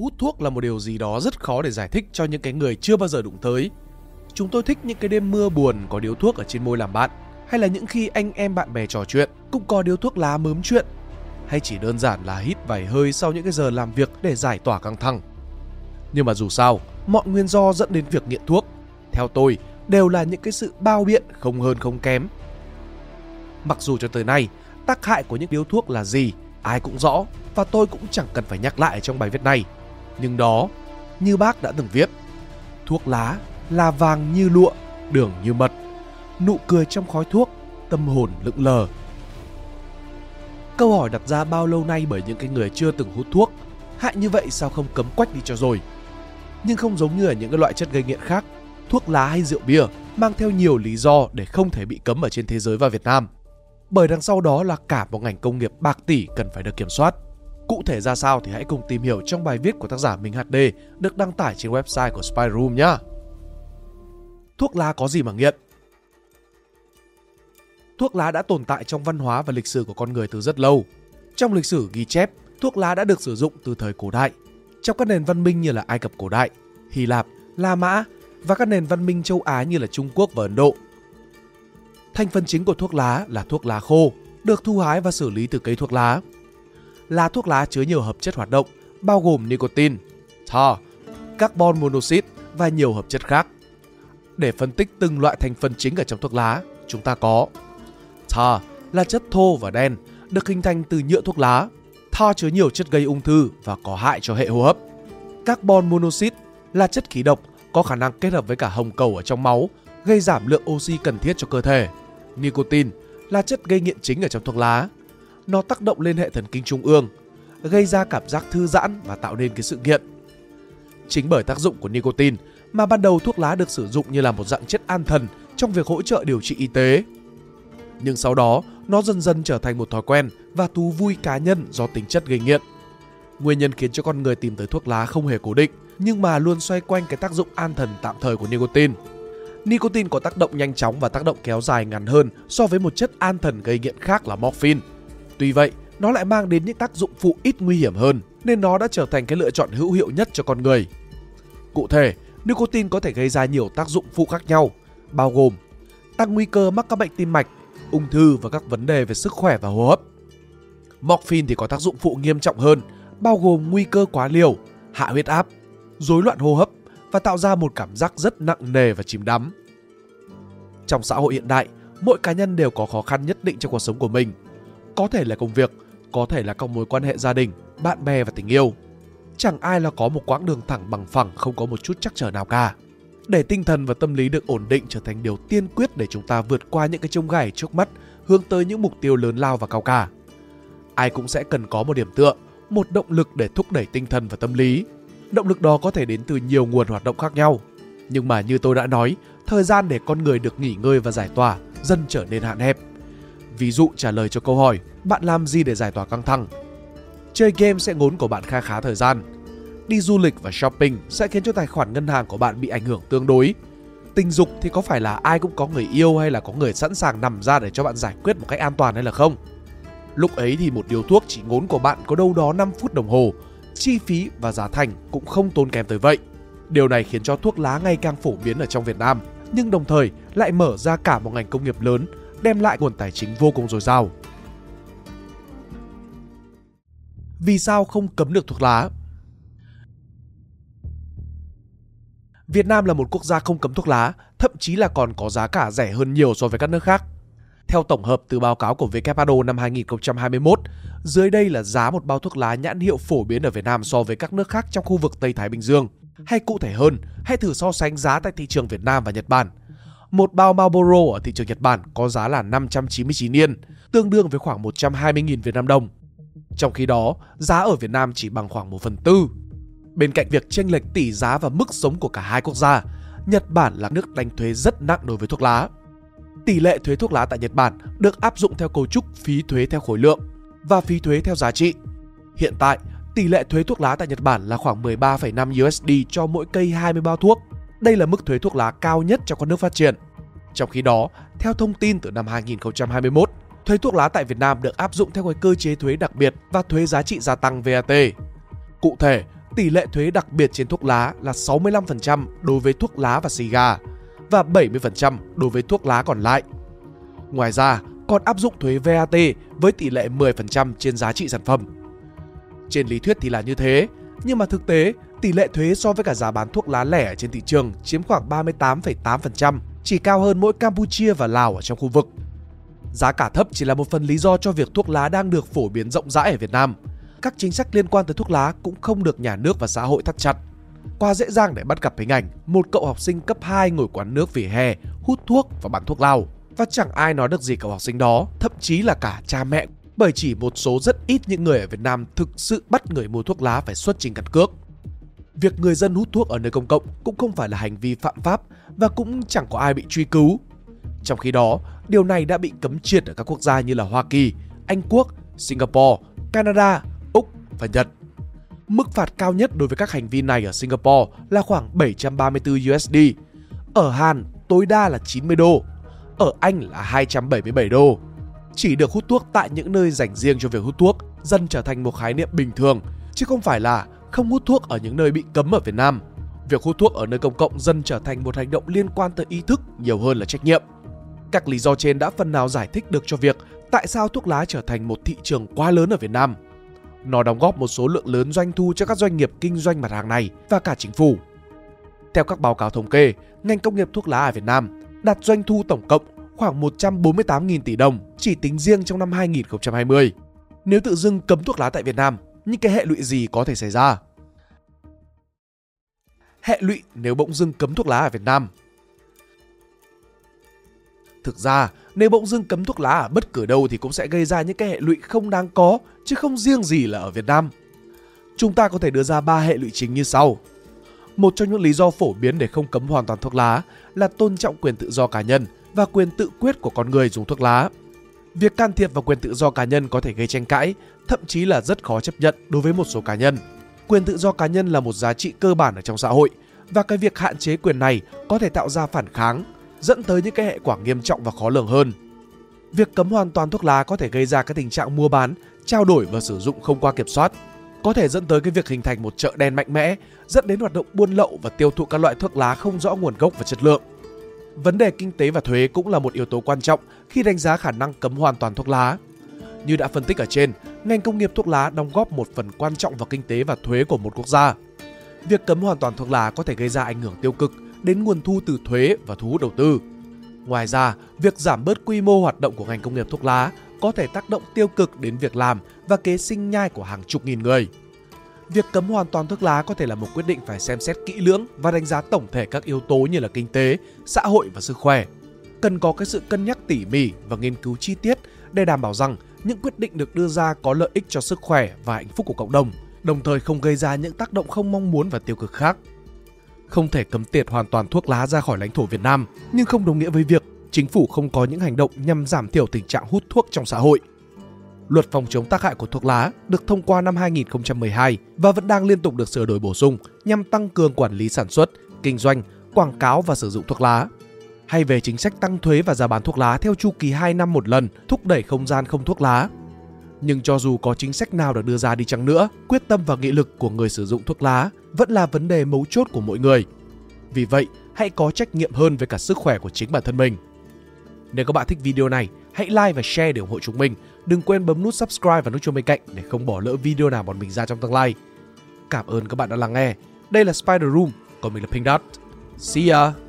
hút thuốc là một điều gì đó rất khó để giải thích cho những cái người chưa bao giờ đụng tới. Chúng tôi thích những cái đêm mưa buồn có điếu thuốc ở trên môi làm bạn, hay là những khi anh em bạn bè trò chuyện cũng có điếu thuốc lá mớm chuyện, hay chỉ đơn giản là hít vài hơi sau những cái giờ làm việc để giải tỏa căng thẳng. Nhưng mà dù sao, mọi nguyên do dẫn đến việc nghiện thuốc, theo tôi, đều là những cái sự bao biện không hơn không kém. Mặc dù cho tới nay, tác hại của những điếu thuốc là gì, ai cũng rõ và tôi cũng chẳng cần phải nhắc lại trong bài viết này. Nhưng đó, như bác đã từng viết, thuốc lá là vàng như lụa, đường như mật, nụ cười trong khói thuốc, tâm hồn lững lờ. Câu hỏi đặt ra bao lâu nay bởi những cái người chưa từng hút thuốc, hại như vậy sao không cấm quách đi cho rồi? Nhưng không giống như ở những cái loại chất gây nghiện khác, thuốc lá hay rượu bia mang theo nhiều lý do để không thể bị cấm ở trên thế giới và Việt Nam. Bởi đằng sau đó là cả một ngành công nghiệp bạc tỷ cần phải được kiểm soát. Cụ thể ra sao thì hãy cùng tìm hiểu trong bài viết của tác giả Minh HD được đăng tải trên website của Spy Room nhé. Thuốc lá có gì mà nghiện? Thuốc lá đã tồn tại trong văn hóa và lịch sử của con người từ rất lâu. Trong lịch sử ghi chép, thuốc lá đã được sử dụng từ thời cổ đại. Trong các nền văn minh như là Ai Cập cổ đại, Hy Lạp, La Mã và các nền văn minh châu Á như là Trung Quốc và Ấn Độ. Thành phần chính của thuốc lá là thuốc lá khô, được thu hái và xử lý từ cây thuốc lá là thuốc lá chứa nhiều hợp chất hoạt động, bao gồm nicotine, tar, carbon monoxide và nhiều hợp chất khác. Để phân tích từng loại thành phần chính ở trong thuốc lá, chúng ta có tar là chất thô và đen, được hình thành từ nhựa thuốc lá. Tar chứa nhiều chất gây ung thư và có hại cho hệ hô hấp. Carbon monoxide là chất khí độc có khả năng kết hợp với cả hồng cầu ở trong máu, gây giảm lượng oxy cần thiết cho cơ thể. Nicotine là chất gây nghiện chính ở trong thuốc lá. Nó tác động lên hệ thần kinh trung ương, gây ra cảm giác thư giãn và tạo nên cái sự nghiện. Chính bởi tác dụng của nicotine mà ban đầu thuốc lá được sử dụng như là một dạng chất an thần trong việc hỗ trợ điều trị y tế. Nhưng sau đó, nó dần dần trở thành một thói quen và thú vui cá nhân do tính chất gây nghiện. Nguyên nhân khiến cho con người tìm tới thuốc lá không hề cố định, nhưng mà luôn xoay quanh cái tác dụng an thần tạm thời của nicotine. Nicotine có tác động nhanh chóng và tác động kéo dài ngắn hơn so với một chất an thần gây nghiện khác là morphine. Tuy vậy, nó lại mang đến những tác dụng phụ ít nguy hiểm hơn, nên nó đã trở thành cái lựa chọn hữu hiệu nhất cho con người. Cụ thể, nicotine có thể gây ra nhiều tác dụng phụ khác nhau, bao gồm tăng nguy cơ mắc các bệnh tim mạch, ung thư và các vấn đề về sức khỏe và hô hấp. Morphine thì có tác dụng phụ nghiêm trọng hơn, bao gồm nguy cơ quá liều, hạ huyết áp, rối loạn hô hấp và tạo ra một cảm giác rất nặng nề và chìm đắm. Trong xã hội hiện đại, mỗi cá nhân đều có khó khăn nhất định trong cuộc sống của mình. Có thể là công việc, có thể là các mối quan hệ gia đình, bạn bè và tình yêu. Chẳng ai là có một quãng đường thẳng bằng phẳng không có một chút chắc trở nào cả. Để tinh thần và tâm lý được ổn định trở thành điều tiên quyết để chúng ta vượt qua những cái trông gai trước mắt, hướng tới những mục tiêu lớn lao và cao cả. Ai cũng sẽ cần có một điểm tựa, một động lực để thúc đẩy tinh thần và tâm lý. Động lực đó có thể đến từ nhiều nguồn hoạt động khác nhau. Nhưng mà như tôi đã nói, thời gian để con người được nghỉ ngơi và giải tỏa dần trở nên hạn hẹp. Ví dụ trả lời cho câu hỏi, bạn làm gì để giải tỏa căng thẳng? Chơi game sẽ ngốn của bạn kha khá thời gian. Đi du lịch và shopping sẽ khiến cho tài khoản ngân hàng của bạn bị ảnh hưởng tương đối. Tình dục thì có phải là ai cũng có người yêu hay là có người sẵn sàng nằm ra để cho bạn giải quyết một cách an toàn hay là không? Lúc ấy thì một điều thuốc chỉ ngốn của bạn có đâu đó 5 phút đồng hồ, chi phí và giá thành cũng không tốn kém tới vậy. Điều này khiến cho thuốc lá ngày càng phổ biến ở trong Việt Nam, nhưng đồng thời lại mở ra cả một ngành công nghiệp lớn, đem lại nguồn tài chính vô cùng dồi dào. Vì sao không cấm được thuốc lá? Việt Nam là một quốc gia không cấm thuốc lá, thậm chí là còn có giá cả rẻ hơn nhiều so với các nước khác. Theo tổng hợp từ báo cáo của WHO năm 2021, dưới đây là giá một bao thuốc lá nhãn hiệu phổ biến ở Việt Nam so với các nước khác trong khu vực Tây Thái Bình Dương. Hay cụ thể hơn, hãy thử so sánh giá tại thị trường Việt Nam và Nhật Bản. Một bao Marlboro ở thị trường Nhật Bản có giá là 599 yên, tương đương với khoảng 120.000 Việt Nam đồng. Trong khi đó, giá ở Việt Nam chỉ bằng khoảng 1 phần tư. Bên cạnh việc chênh lệch tỷ giá và mức sống của cả hai quốc gia, Nhật Bản là nước đánh thuế rất nặng đối với thuốc lá. Tỷ lệ thuế thuốc lá tại Nhật Bản được áp dụng theo cấu trúc phí thuế theo khối lượng và phí thuế theo giá trị. Hiện tại, tỷ lệ thuế thuốc lá tại Nhật Bản là khoảng 13,5 USD cho mỗi cây 20 bao thuốc. Đây là mức thuế thuốc lá cao nhất trong các nước phát triển. Trong khi đó, theo thông tin từ năm 2021, thuế thuốc lá tại Việt Nam được áp dụng theo cái cơ chế thuế đặc biệt và thuế giá trị gia tăng VAT. Cụ thể, tỷ lệ thuế đặc biệt trên thuốc lá là 65% đối với thuốc lá và xì gà và 70% đối với thuốc lá còn lại. Ngoài ra, còn áp dụng thuế VAT với tỷ lệ 10% trên giá trị sản phẩm. Trên lý thuyết thì là như thế, nhưng mà thực tế, tỷ lệ thuế so với cả giá bán thuốc lá lẻ trên thị trường chiếm khoảng 38,8%, chỉ cao hơn mỗi Campuchia và Lào ở trong khu vực. Giá cả thấp chỉ là một phần lý do cho việc thuốc lá đang được phổ biến rộng rãi ở Việt Nam. Các chính sách liên quan tới thuốc lá cũng không được nhà nước và xã hội thắt chặt. Qua dễ dàng để bắt gặp hình ảnh một cậu học sinh cấp 2 ngồi quán nước vỉa hè, hút thuốc và bán thuốc lao. Và chẳng ai nói được gì cậu học sinh đó, thậm chí là cả cha mẹ bởi chỉ một số rất ít những người ở Việt Nam thực sự bắt người mua thuốc lá phải xuất trình căn cước. Việc người dân hút thuốc ở nơi công cộng cũng không phải là hành vi phạm pháp và cũng chẳng có ai bị truy cứu. Trong khi đó, điều này đã bị cấm triệt ở các quốc gia như là Hoa Kỳ, Anh Quốc, Singapore, Canada, Úc và Nhật. Mức phạt cao nhất đối với các hành vi này ở Singapore là khoảng 734 USD. Ở Hàn tối đa là 90 đô. Ở Anh là 277 đô. Chỉ được hút thuốc tại những nơi dành riêng cho việc hút thuốc dần trở thành một khái niệm bình thường, chứ không phải là không hút thuốc ở những nơi bị cấm ở Việt Nam. Việc hút thuốc ở nơi công cộng dần trở thành một hành động liên quan tới ý thức nhiều hơn là trách nhiệm. Các lý do trên đã phần nào giải thích được cho việc tại sao thuốc lá trở thành một thị trường quá lớn ở Việt Nam. Nó đóng góp một số lượng lớn doanh thu cho các doanh nghiệp kinh doanh mặt hàng này và cả chính phủ. Theo các báo cáo thống kê, ngành công nghiệp thuốc lá ở Việt Nam đạt doanh thu tổng cộng khoảng 148.000 tỷ đồng chỉ tính riêng trong năm 2020. Nếu tự dưng cấm thuốc lá tại Việt Nam, những cái hệ lụy gì có thể xảy ra? Hệ lụy nếu bỗng dưng cấm thuốc lá ở Việt Nam Thực ra, nếu bỗng dưng cấm thuốc lá ở bất cứ đâu thì cũng sẽ gây ra những cái hệ lụy không đáng có, chứ không riêng gì là ở Việt Nam. Chúng ta có thể đưa ra ba hệ lụy chính như sau. Một trong những lý do phổ biến để không cấm hoàn toàn thuốc lá là tôn trọng quyền tự do cá nhân và quyền tự quyết của con người dùng thuốc lá. Việc can thiệp vào quyền tự do cá nhân có thể gây tranh cãi, thậm chí là rất khó chấp nhận đối với một số cá nhân. Quyền tự do cá nhân là một giá trị cơ bản ở trong xã hội và cái việc hạn chế quyền này có thể tạo ra phản kháng, dẫn tới những cái hệ quả nghiêm trọng và khó lường hơn. Việc cấm hoàn toàn thuốc lá có thể gây ra cái tình trạng mua bán, trao đổi và sử dụng không qua kiểm soát, có thể dẫn tới cái việc hình thành một chợ đen mạnh mẽ, dẫn đến hoạt động buôn lậu và tiêu thụ các loại thuốc lá không rõ nguồn gốc và chất lượng. Vấn đề kinh tế và thuế cũng là một yếu tố quan trọng khi đánh giá khả năng cấm hoàn toàn thuốc lá. Như đã phân tích ở trên, ngành công nghiệp thuốc lá đóng góp một phần quan trọng vào kinh tế và thuế của một quốc gia. Việc cấm hoàn toàn thuốc lá có thể gây ra ảnh hưởng tiêu cực đến nguồn thu từ thuế và thu hút đầu tư. Ngoài ra, việc giảm bớt quy mô hoạt động của ngành công nghiệp thuốc lá có thể tác động tiêu cực đến việc làm và kế sinh nhai của hàng chục nghìn người. Việc cấm hoàn toàn thuốc lá có thể là một quyết định phải xem xét kỹ lưỡng và đánh giá tổng thể các yếu tố như là kinh tế, xã hội và sức khỏe. Cần có cái sự cân nhắc tỉ mỉ và nghiên cứu chi tiết để đảm bảo rằng những quyết định được đưa ra có lợi ích cho sức khỏe và hạnh phúc của cộng đồng, đồng thời không gây ra những tác động không mong muốn và tiêu cực khác. Không thể cấm tiệt hoàn toàn thuốc lá ra khỏi lãnh thổ Việt Nam, nhưng không đồng nghĩa với việc chính phủ không có những hành động nhằm giảm thiểu tình trạng hút thuốc trong xã hội. Luật phòng chống tác hại của thuốc lá được thông qua năm 2012 và vẫn đang liên tục được sửa đổi bổ sung nhằm tăng cường quản lý sản xuất, kinh doanh, quảng cáo và sử dụng thuốc lá. Hay về chính sách tăng thuế và giá bán thuốc lá theo chu kỳ 2 năm một lần, thúc đẩy không gian không thuốc lá. Nhưng cho dù có chính sách nào được đưa ra đi chăng nữa, quyết tâm và nghị lực của người sử dụng thuốc lá vẫn là vấn đề mấu chốt của mỗi người. Vì vậy, hãy có trách nhiệm hơn với cả sức khỏe của chính bản thân mình. Nếu các bạn thích video này, hãy like và share để ủng hộ chúng mình. Đừng quên bấm nút subscribe và nút chuông bên cạnh để không bỏ lỡ video nào bọn mình ra trong tương lai. Cảm ơn các bạn đã lắng nghe. Đây là Spider Room, còn mình là Pink Dot. See ya!